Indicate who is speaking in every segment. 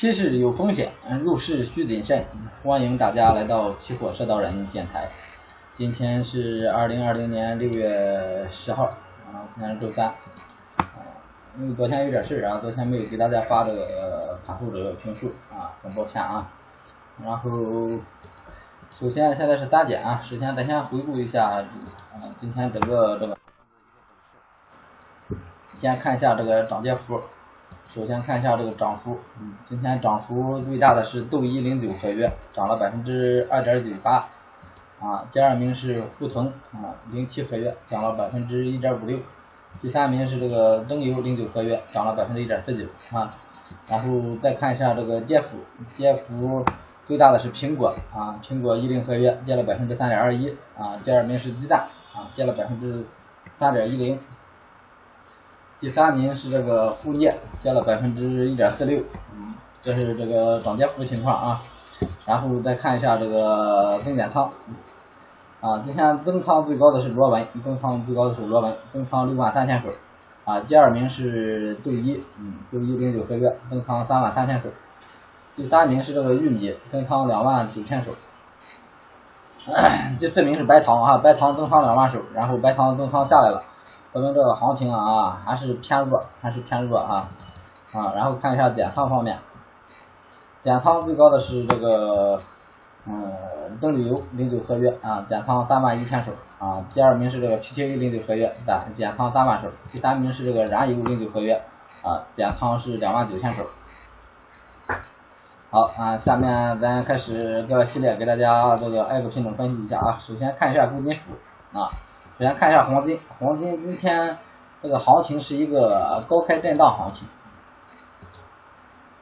Speaker 1: 期市有风险，入市需谨慎。欢迎大家来到期货社道人电台。今天是二零二零年六月十号，啊，今天是周三。因为昨天有点事啊，昨天没有给大家发这个盘后这个评述啊，很抱歉啊。然后，首先现在是三点啊，首先咱先回顾一下啊，今天整个这个，先看一下这个涨跌幅。首先看一下这个涨幅，嗯，今天涨幅最大的是豆一零九合约，涨了百分之二点九八，啊，第二名是沪通啊零七合约，涨了百分之一点五六，第三名是这个增油零九合约，涨了百分之一点四九啊，然后再看一下这个跌幅，跌幅最大的是苹果啊，苹果一零合约跌了百分之三点二一啊，第二名是鸡蛋啊，跌了百分之三点一零。第三名是这个沪镍，跌了百分之一点四六，这是这个涨跌幅情况啊。然后再看一下这个增减仓，啊，今天增仓最高的是螺纹，增仓最高的是螺纹，增仓六万三千手，啊，第二名是豆一，嗯，豆一零九合约，增仓三万三千手。第三名是这个玉米，增仓两万九千手。第四名是白糖啊，白糖增仓两万手，然后白糖增仓下来了。说明这个行情啊还是偏弱，还是偏弱啊啊，然后看一下减仓方面，减仓最高的是这个嗯邓旅游零九合约啊，减仓三万一千手啊，第二名是这个 PTA 零九合约减减仓三万手，第三名是这个燃油零九合约啊，减仓是两万九千手。好啊，下面咱开始这个系列给大家这个挨个品种分析一下啊，首先看一下贵金属啊。首先看一下黄金，黄金今天这个行情是一个高开震荡行情，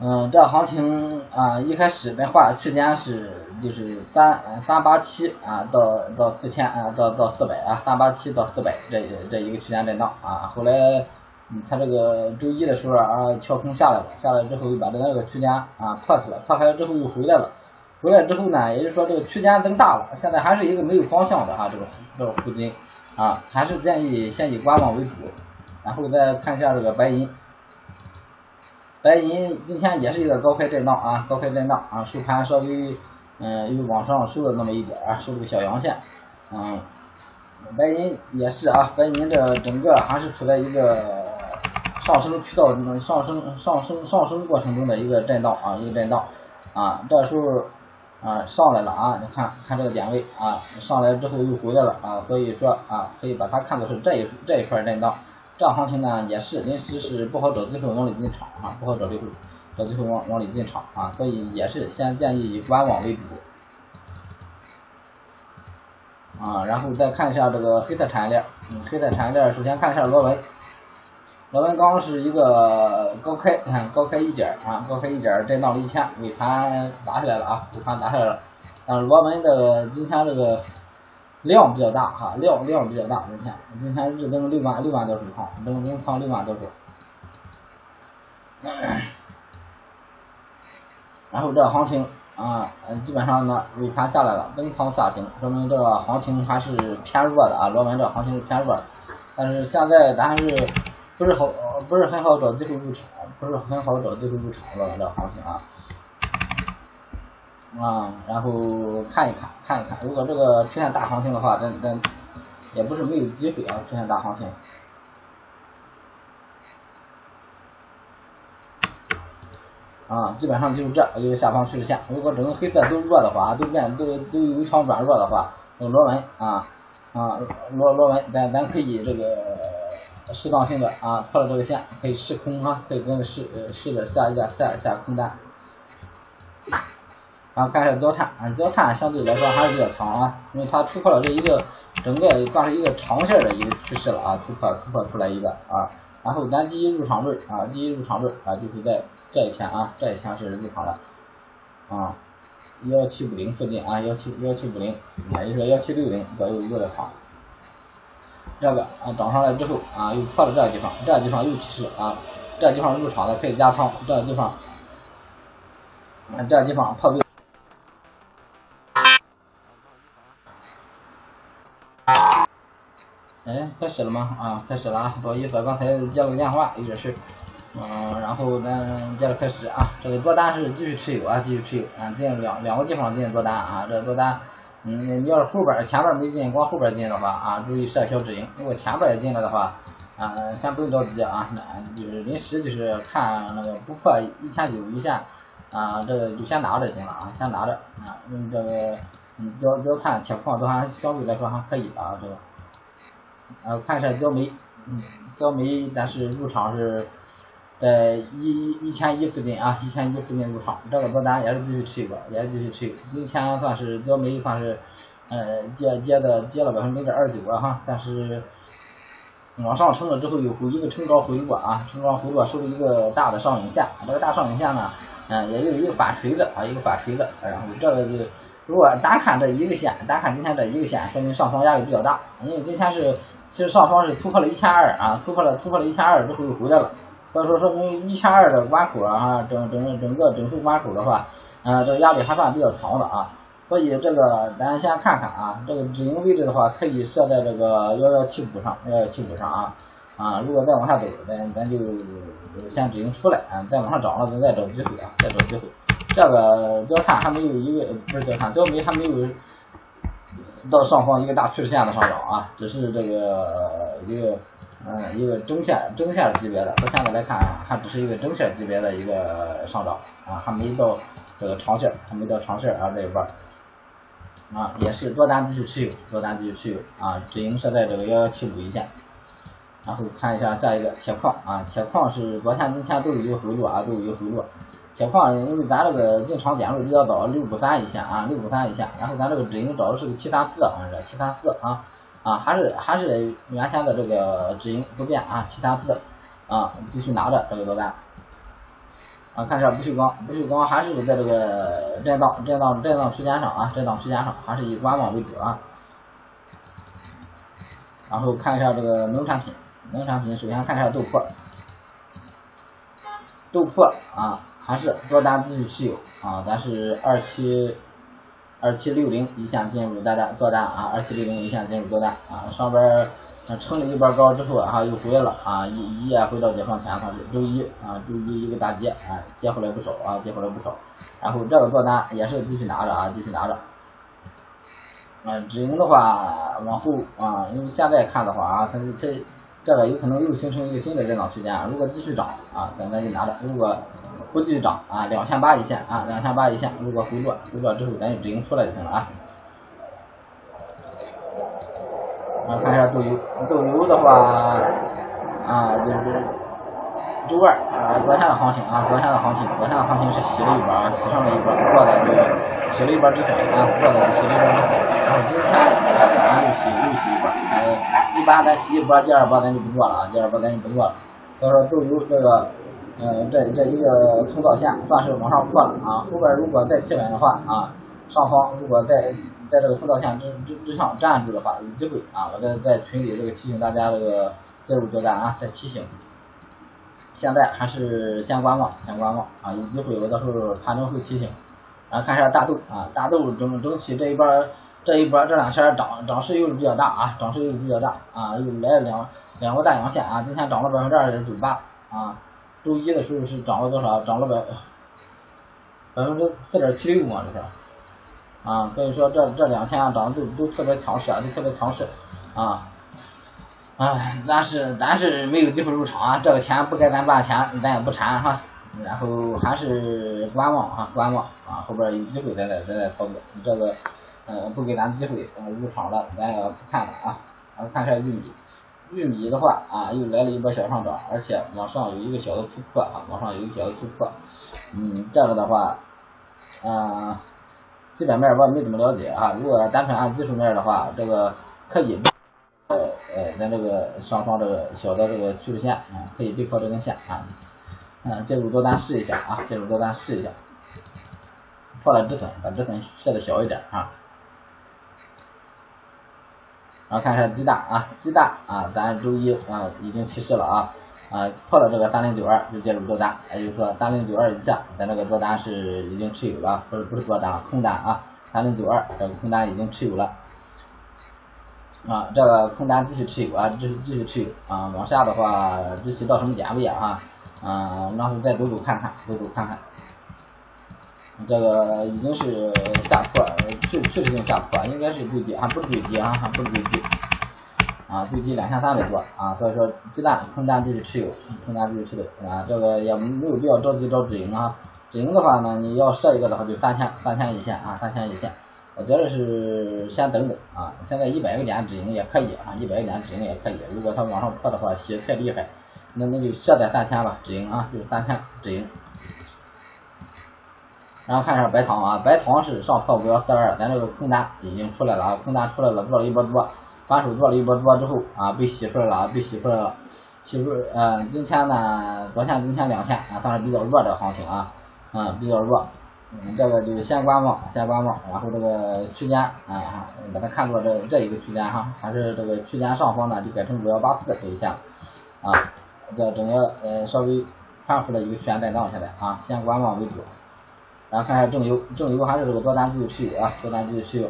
Speaker 1: 嗯，这行情啊一开始的话区间是就是三三八七啊到到四千啊到到四百啊三八七到四百这这一个区间震荡啊，后来嗯它这个周一的时候啊跳空下来了，下来之后又把这个区间啊破出来，破开了之后又回来了，回来之后呢，也就是说这个区间增大了，现在还是一个没有方向的哈这个这个黄金。啊，还是建议先以观望为主，然后再看一下这个白银，白银今天也是一个高开震荡啊，高开震荡啊，收盘稍微嗯又往上收了那么一点啊，收了个小阳线，嗯，白银也是啊，白银这整个还是处在一个上升渠道上升上升上升过程中的一个震荡啊，一个震荡啊，这时候。啊，上来了啊！你看看这个点位啊，上来之后又回来了啊，所以说啊，可以把它看作是这一这一块震荡。这样行情呢，也是临时是不好找机会往里进场啊，不好找机会找机会往往里进场啊，所以也是先建议以观望为主啊。然后再看一下这个黑色产业链，嗯，黑色产业链首先看一下螺纹。螺纹钢是一个高开，你 看高开一点啊，高开一点震荡了一千，尾盘打下来了啊，尾盘打下来了。但是螺纹的今天这个量比较大哈，量量比较大，今天今天日增六万六万多手仓，增增仓六万多手。然后这行情啊，基本上呢尾盘下来了，增仓下行，说明这个行情还是偏弱的啊，螺纹这行情是偏弱的。但是现在咱还是。不是好，不是很好找机会入场，不是很好找机会入场了这行情啊，啊，然后看一看，看一看，如果这个出现大行情的话，咱咱也不是没有机会啊，出现大行情，啊，基本上就是这一个下方趋势线，如果整个黑色都弱的话，都变都都有一场转弱的话，那个螺纹啊啊螺螺纹，咱咱可以这个。适当性的啊破了这个线可以试空啊，可以跟着试呃试着下一下下一下空单，然后看一下焦炭啊焦炭相对来说还是比较强啊，因为它突破了这一个整个算是一个长线的一个趋势了啊突破突破出来一个啊，然后咱第一入场位啊第一入场位啊就是在这一天啊这一天是入场的啊幺七五零附近啊幺七幺七五零也就是幺七六零左右入的场。这个啊涨上来之后啊又破了这个地方，这个地方又提示啊，这个地方入场的可以加仓，这个地方啊这个地方破位。哎，开始了吗？啊，开始了啊，不好意思，刚才接了个电话，有点事。嗯，然后咱接着开始啊，这个多单是继续持有啊，继续持有啊，进两两个地方进行多单啊，这多单，嗯，你要是后边前边没进，光后边进的话啊，注意设小止盈，如果前边也进了的话，啊，先不用着急啊，那就是临时就是看那个不破一千九一线啊，这个就先拿着就行了啊，先拿着啊，用，这个嗯焦焦炭铁矿都还相对来说还可以啊，这个，然后看一下焦煤，嗯，焦煤但是入场是。在一一千一附近啊，一千一附近入场，这个多单也是继续持有，也是继续持有。今天算是焦煤算是，呃，接接的接了百分之零点二九了哈，但是往上冲了之后有回一个冲高回落啊，冲高回落收了一个大的上影线，这个大上影线呢，嗯，也有一个反锤子啊，一个反锤子，然后这个就如果单看这一个线，单看今天这一个线，说明上方压力比较大，因为今天是其实上方是突破了一千二啊，突破了突破了一千二之后又回来了。所以说说明一千二的关口啊，整整整个整数关口的话，嗯，这个压力还算比较强的啊。所以这个咱先看看啊，这个止盈位置的话，可以设在这个幺幺七五上，幺幺七五上啊啊。如果再往下走，咱咱就先止盈出来，啊，再往上涨了，咱再找机会啊，再找机会。这个焦炭还没有一个不是焦炭，焦煤还没有到上方一个大趋势线的上涨啊，只是这个一个。嗯，一个中线中线级别的，到现在来看啊还只是一个中线级别的一个上涨啊，还没到这个长线，还没到长线啊这一半啊，也是多单继续持有，多单继续持有啊，止盈设在这个幺幺七五一线，然后看一下下一个铁矿啊，铁矿是昨天今天都有一个回落啊，都有一个回落，铁矿因为咱这个进场点位比较早，六五三一线啊，六五三一线，然后咱这个止盈找的是个七三四，好像是七三四啊。啊，还是还是原先的这个止盈不变啊，七三四啊，继续拿着这个多单啊，看一下不锈钢，不锈钢还是在这个震荡震荡震荡区间上啊，震荡区间上还是以观望为主啊。然后看一下这个农产品，农产品首先看一下豆粕，豆粕啊，还是多单继续持有啊，咱是二七。二七六零一线进入多单做单啊，二七六零一线进入多单啊，上边撑了一波高之后啊又回来了啊，一一夜回到解放前，啊周一啊，周一一个大跌啊，跌回来不少啊，跌回来不少，然后这个做单也是继续拿着啊，继续拿着，嗯，止盈的话往后啊，因为现在看的话啊，它它这个有可能又形成一个新的震荡区间啊，如果继续涨啊，咱咱就拿着，如果不继续涨啊，两千八一线啊，两千八一线，如果回落，回落之后咱就止盈出来就行了啊。啊，看一下豆油，豆油的话啊，就是周二啊，昨天的行情啊，昨天的行情，昨天的行情是洗了一波啊，洗上了一波，做的就洗了一波止损啊，做的就洗了一波止损，然后今天洗又洗一波，呃，一般咱洗一波，第二波咱就不做了啊，第二波咱就不做了，所以说豆油这个。呃，这这一个通道线算是往上破了啊，后边如果再企稳的话啊，上方如果在在这个通道线之之之上站住的话，有机会啊，我在在群里这个提醒大家这个介入多单啊，再提醒。现在还是先观望，先观望啊，有机会我到时候盘中会提醒。然后看一下大豆啊，大豆整整体这一波这一波这两天涨涨势又是比较大啊，涨势又是比较大啊，又来了两两个大阳线啊，今天涨了百分之二点九八啊。周一的时候是涨了多少？涨了百百分之四点七六嘛，这是啊，所以说这这两天啊涨的都都特别强势啊，都特别强势啊，哎，咱是咱是没有机会入场啊，这个钱不该咱赚钱，咱也不缠哈，然后还是观望哈，观望啊，后边有机会再再再再操作，这个呃不给咱机会入场了，咱也不看了啊，然后看一下玉米。玉米的话啊，又来了一波小上涨，而且往上有一个小的突破啊，往上有一个小的突破。嗯，这个的话，嗯，基本面我也没怎么了解啊。如果单纯按技术面的话，这个可以，呃呃，咱这个上方这个小的这个趋势线啊，可以背靠这根线啊，嗯，介入多单试一下啊，介入多单试一下，破了止损，把止损设的小一点啊。然后看一下鸡蛋啊，鸡蛋啊，咱周一啊已经提示了啊，啊破了这个三零九二就介入多单，也就是说三零九二以下，咱这个多单是已经持有了，不是不是多单了，空单啊，三零九二这个空单已经持有了，啊这个空单继续持有啊，继续继续持有啊，往下的话，具体到什么点位啊，啊，然后再走走看看，走走看看。这个已经是下破，确确实性下破，应该是对击，还不是对击啊，还不是对击。啊，对击两千三百多啊，所以说鸡蛋空单继续持有，空单继续持有啊，这个也没有必要着急找止盈啊。止盈的话呢，你要设一个的话就三千，三千一线啊，三千一线。我觉得是先等等啊，现在一百个点止盈也可以啊，一百个点止盈也可以。如果它往上破的话，洗太厉害，那那就设在三千吧，止盈啊，就是三千止盈。然后看一下白糖啊，白糖是上破五幺四二，咱这个空单已经出来了啊，空单出来了，做了一波多，反手做了一波多之后啊，被洗出来了，被洗出来了，洗出呃，今天呢，昨天今天两天啊，算是比较弱的行情啊，嗯，比较弱，嗯，这个就是先观望，先观望，然后这个区间啊，把它看作这这一个区间哈，还是这个区间上方呢，就改成五幺八四这一线，啊，这整个呃稍微宽幅的一个区间震荡下来啊，先观望为主。然后看一下正优，正优还是这个多单继续持有啊，多单继续持有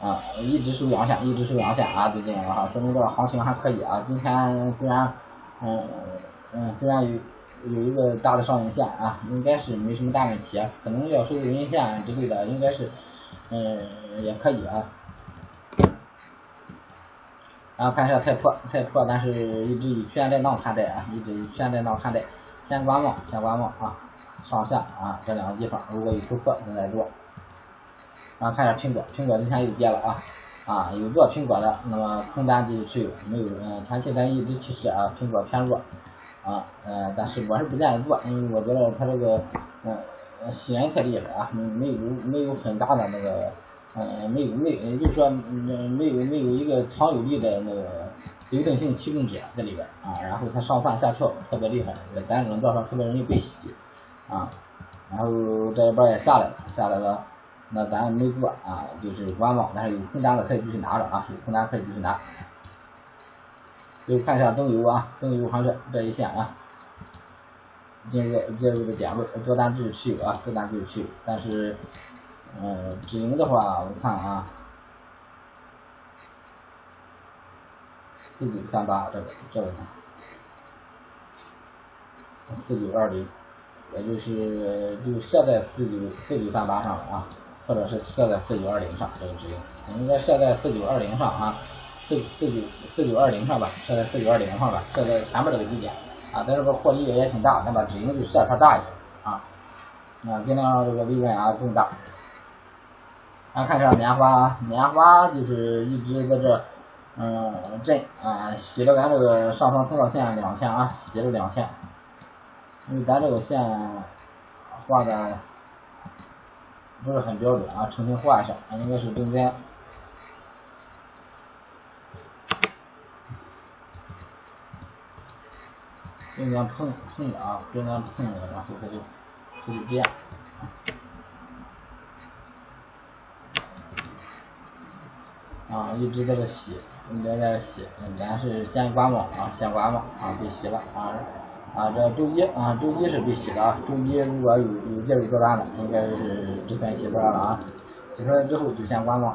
Speaker 1: 啊，一直收阳线，一直收阳线啊，最近啊，说明这个行情还可以啊。今天虽然嗯嗯虽然有有一个大的上影线啊，应该是没什么大问题，可能要收个阴线之类的，应该是嗯也可以啊。然后看一下太破，太破但是一直以区间震荡看待啊，一直以区间震荡看待，先观望，先观望啊。上下啊这两个地方，如果有突破咱再做。然后看一下苹果，苹果之前又跌了啊啊有做苹果的，那么空单继续持有，没有嗯前期咱一直提示啊苹果偏弱啊嗯但是我是不建议做，因为我觉得它这个嗯吸人太厉害啊，没有没有很大的那个嗯没有没也就是说嗯没有没有一个强有力的那个流动性提供者在里边啊，然后它上蹿下跳特别厉害，咱冷道上特别容易被洗。啊，然后这一波也下来了，下来了，那咱没做啊，就是观望，但是有空单的可以继续拿着啊，有空单可以继续拿。就看一下增油啊，增油还是这一线啊，进入介入的点位，多单继续持有啊，多单继续持有，但是，嗯，止盈的话，我看啊，四九三八这个这个呢，四九二零。也就是就设在四九四九三八上了啊，或者是设在四九二零上这个止盈，应该设在四九二零上啊，四四九四九二零上吧，设在四九二零上吧，设在前面这个低点啊，咱这个获利也挺大，咱把止盈就设它大一点啊，啊尽量让这个利润啊更大。来看一下棉花，棉花就是一直在这嗯震啊，洗了咱这个上方通道线两天啊，洗了两天。因为咱这个线画的不是很标准啊，重新画一下，应该是中间，中间碰碰的啊，中间碰的，然后它就它就这样，啊，一直在这洗，一直在这洗，咱是先观望啊，先观望啊，别洗了啊。啊，这周一啊，周一是被洗的啊。周一如果有有介入做单的，应该是止损洗出来了啊。洗出来之后就先观望。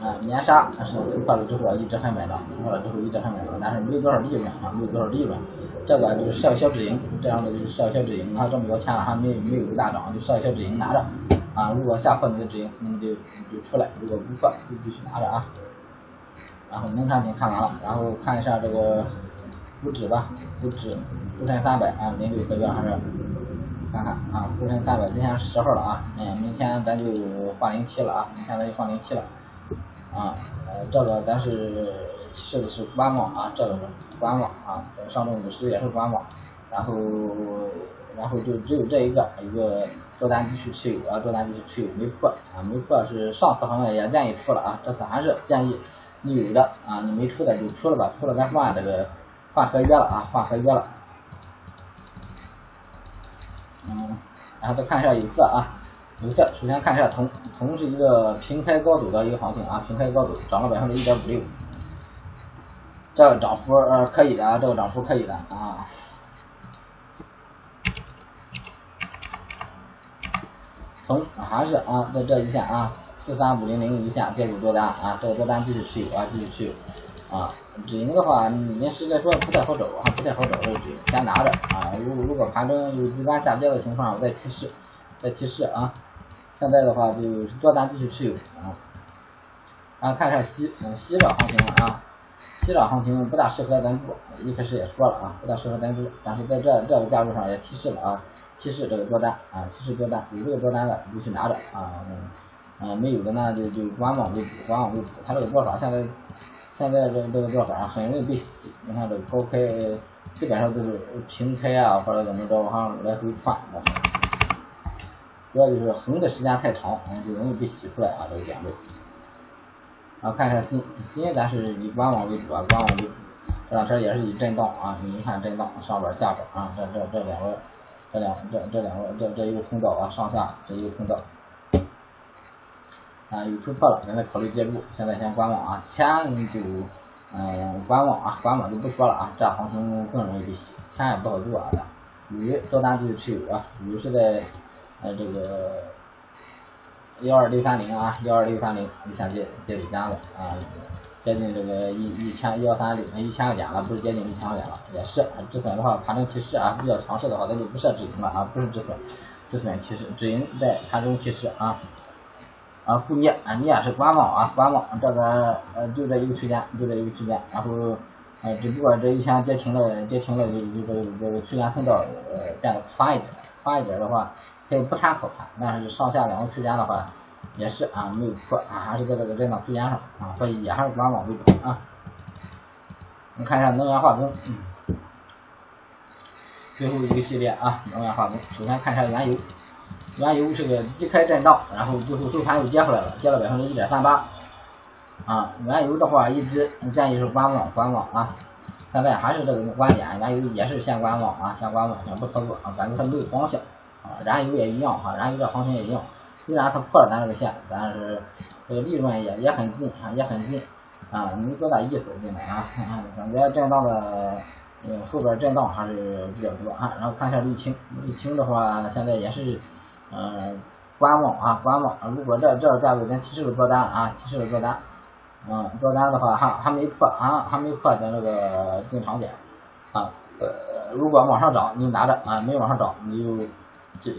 Speaker 1: 啊，棉纱是突破了之后一直很稳的，突破了之后一直很稳的，但是没有多少利润啊，没有多少利润。这个就是设小止盈，这样的就是设小止盈，它这么多钱了还没没有大涨，就设小止盈拿着。啊，如果下破你的止盈，那么就就出来；如果不破就继续拿着啊。然后农产品看完了，然后看一下这个。股指吧，股指沪深三百啊，零六合约还是看看啊，沪深三百今天十号了啊，嗯，明天咱就换零七了啊，明天咱就换零七了啊，呃，这个咱是这个是观望啊，这个是观望啊，上证五十也是观望，然后然后就只有这一个一个多单继续持有啊，多单继续持有没破啊，没破是上次好像也建议出了啊，这次还是建议你有的啊，你没出的就出了吧，出了咱换这个。换合约了啊，换合约了。嗯，然后再看一下有色啊，有色首先看一下铜，铜是一个平开高走的一个行情啊，平开高走，涨了百分之一点五六，这个涨幅呃可以的啊，这个涨幅可以的啊。铜还是啊，在这一线啊，四三五零零一线介入多单啊，这个多单继续持有啊，继续持有。啊，止盈的话，您实在说不太好找，啊不太好找这个止盈，先拿着啊。如如果盘中有极端下跌的情况，我再提示，再提示啊。现在的话就是多单继续持有啊。然后看一下西，嗯，西的行情啊，西的行情不大适合咱做，一开始也说了啊，不大适合咱做，但是在这这个价位上也提示了啊，提示这个多单啊，提示多单，有这个多单的继续拿着啊，嗯，没有的呢就就观望为主，观望为主，它这个做法现在。现在这这个做法很容易被洗，你看这高开基本上都是平开啊，或者怎么着往上来回窜的，主要就是横的时间太长，就容易被洗出来啊这个点位。然后看一下新新，咱是以观望为主啊，观望为主。这两天也是以震荡啊，你一看震荡上边下边啊，这这这两个这两这这两个这这一个通道啊，上下这一个通道。啊，有突破了，咱再考虑介入。现在先观望啊，钱就嗯观望啊，观望就不说了啊，这行情更容易被洗，钱也不好做啊。鱼多单继续持有啊，鱼是在呃这个幺二六三零啊，幺二六三零一线接接底单了啊，接近这个一一千幺三六一千个点了，不是接近一千个点了，也是止损的话，盘中提示啊比较强势的话，咱就不设止盈了啊，不是止损，止损提示，止盈在盘中提示啊。啊，副业啊，你也是观望啊，观望，这个呃就这一个区间，就这一个区间，然后呃只不过这一天跌停了，跌停了就就这个这个区间通道呃变得宽一点，宽一点的话可以不参考它，但是上下两个区间的话也是啊没有破啊，还是在这个震荡区间上啊，所以也还是观望为主啊。你看一下能源化工，最后一个系列啊，能源化工，首先看一下原油。原油是个低开震荡，然后最后收盘又跌回来了，跌了百分之一点三八。啊，原油的话一直建议是观望观望啊。现在还是这个观点，原油也是先观望啊，先观望，先不操作啊，感觉它没有方向啊。燃油也一样哈，燃油这行情也一样，虽然它破了咱这个线，但是这个利润也也很近啊，也很近啊，没多大意思进来啊。感觉震荡的，嗯，后边震荡还是比较多啊。然后看一下沥青，沥青的话现在也是。嗯，观望啊，观望。如果这这个价位咱提示了做单啊，提示了做单，嗯，做单的话还还没破啊，还没破咱这个进场点啊。呃，如果往上涨你就拿着啊，没往上涨你就止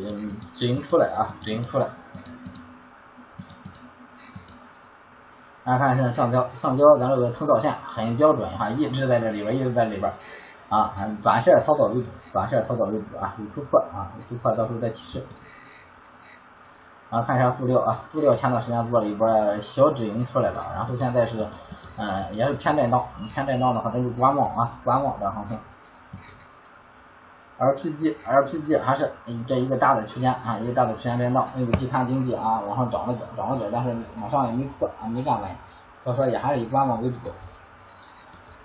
Speaker 1: 止盈出来啊，止盈出来。大家看现在橡胶，橡胶咱这个通道线很标准哈，一直在这里边，一直在里边啊，短线操作为主，短线操作为主啊，有突破啊，有突破到时候再提示。啊，看一下塑料啊，塑料前段时间做了一波小止盈出来了，然后现在是，嗯，也是偏震荡，偏震荡的话咱就观望啊，观望这行情。LPG，LPG 还是这一个大的区间啊，一个大的区间震荡，因为集团经济啊往上涨了点，涨了点，但是往上也没破啊，没站稳，所以说也还是以观望为主。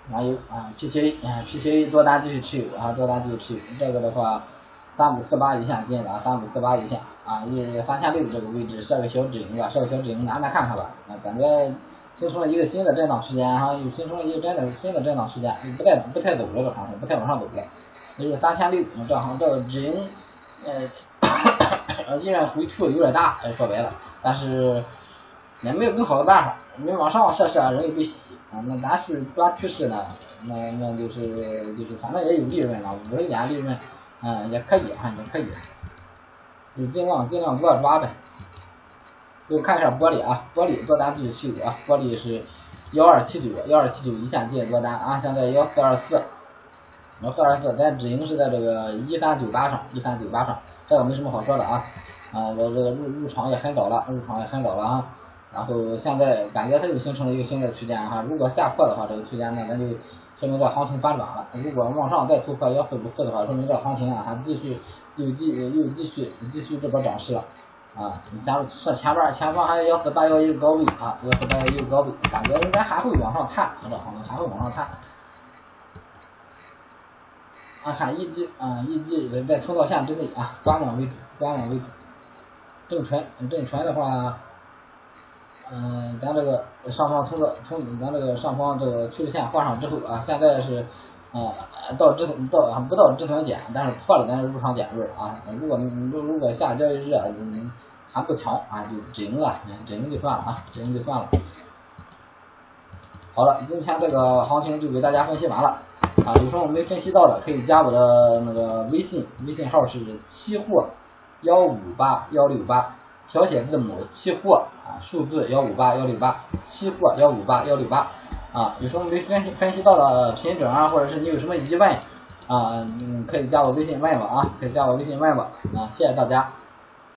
Speaker 1: 原油啊，PTA，PTA 多单继续持有啊，多单继续持有，这个的话。三五四八一线进了，三五四八一线啊，一三千六这个位置设个小止盈吧，设个小止盈拿拿看看吧，啊，感觉形成了一个新的震荡区间哈，又形成了一个真的新的震荡区间，不太不太走了这行情，不太往上走了，就是三千六这行这个止盈，呃，依然回吐有点大，说白了，但是也没有更好的办法，你往上设设容易被洗啊，那咱是抓趋势呢，那那就是就是反正也有利润了，五十点利润。嗯，也可以啊，也可以，就尽量尽量多抓呗。就看一下玻璃啊，玻璃多单继续去啊，玻璃是幺二七九，幺二七九一线进多单啊，现在幺四二四，幺四二四，咱止盈是在这个一三九八上，一三九八上，这个没什么好说的啊，啊，这这个入入场也很早了，入场也很早了啊，然后现在感觉它又形成了一个新的区间哈，如果下破的话，这个区间呢，咱就。说明这行情反转了，如果往上再突破幺四五四的话，说明这行情啊还继续又继又继续继续这波涨势了啊！你加入这前边前方还有幺四八幺一个高位啊，幺四八幺一个高位，感觉应该还会往上探，这行情还会往上探。啊，看一级啊，一级在通道线之内啊，观望为主，观望为主。正纯正纯的话。嗯，咱这个上方通道，从咱这个上方这个趋势线画上之后啊，现在是，嗯，到止损到还不到止损点，但是破了咱入场点位啊。如果如如果下交易日还不强啊，就止盈了，止盈就算了啊，止盈就算了。好了，今天这个行情就给大家分析完了啊，有什么没分析到的，可以加我的那个微信，微信号是期货幺五八幺六八，小写字母期货啊，数字幺五八幺六八，期货幺五八幺六八啊，有什么没分析分析到的品种啊，或者是你有什么疑问啊，嗯，可以加我微信问我啊，可以加我微信问我啊，谢谢大家。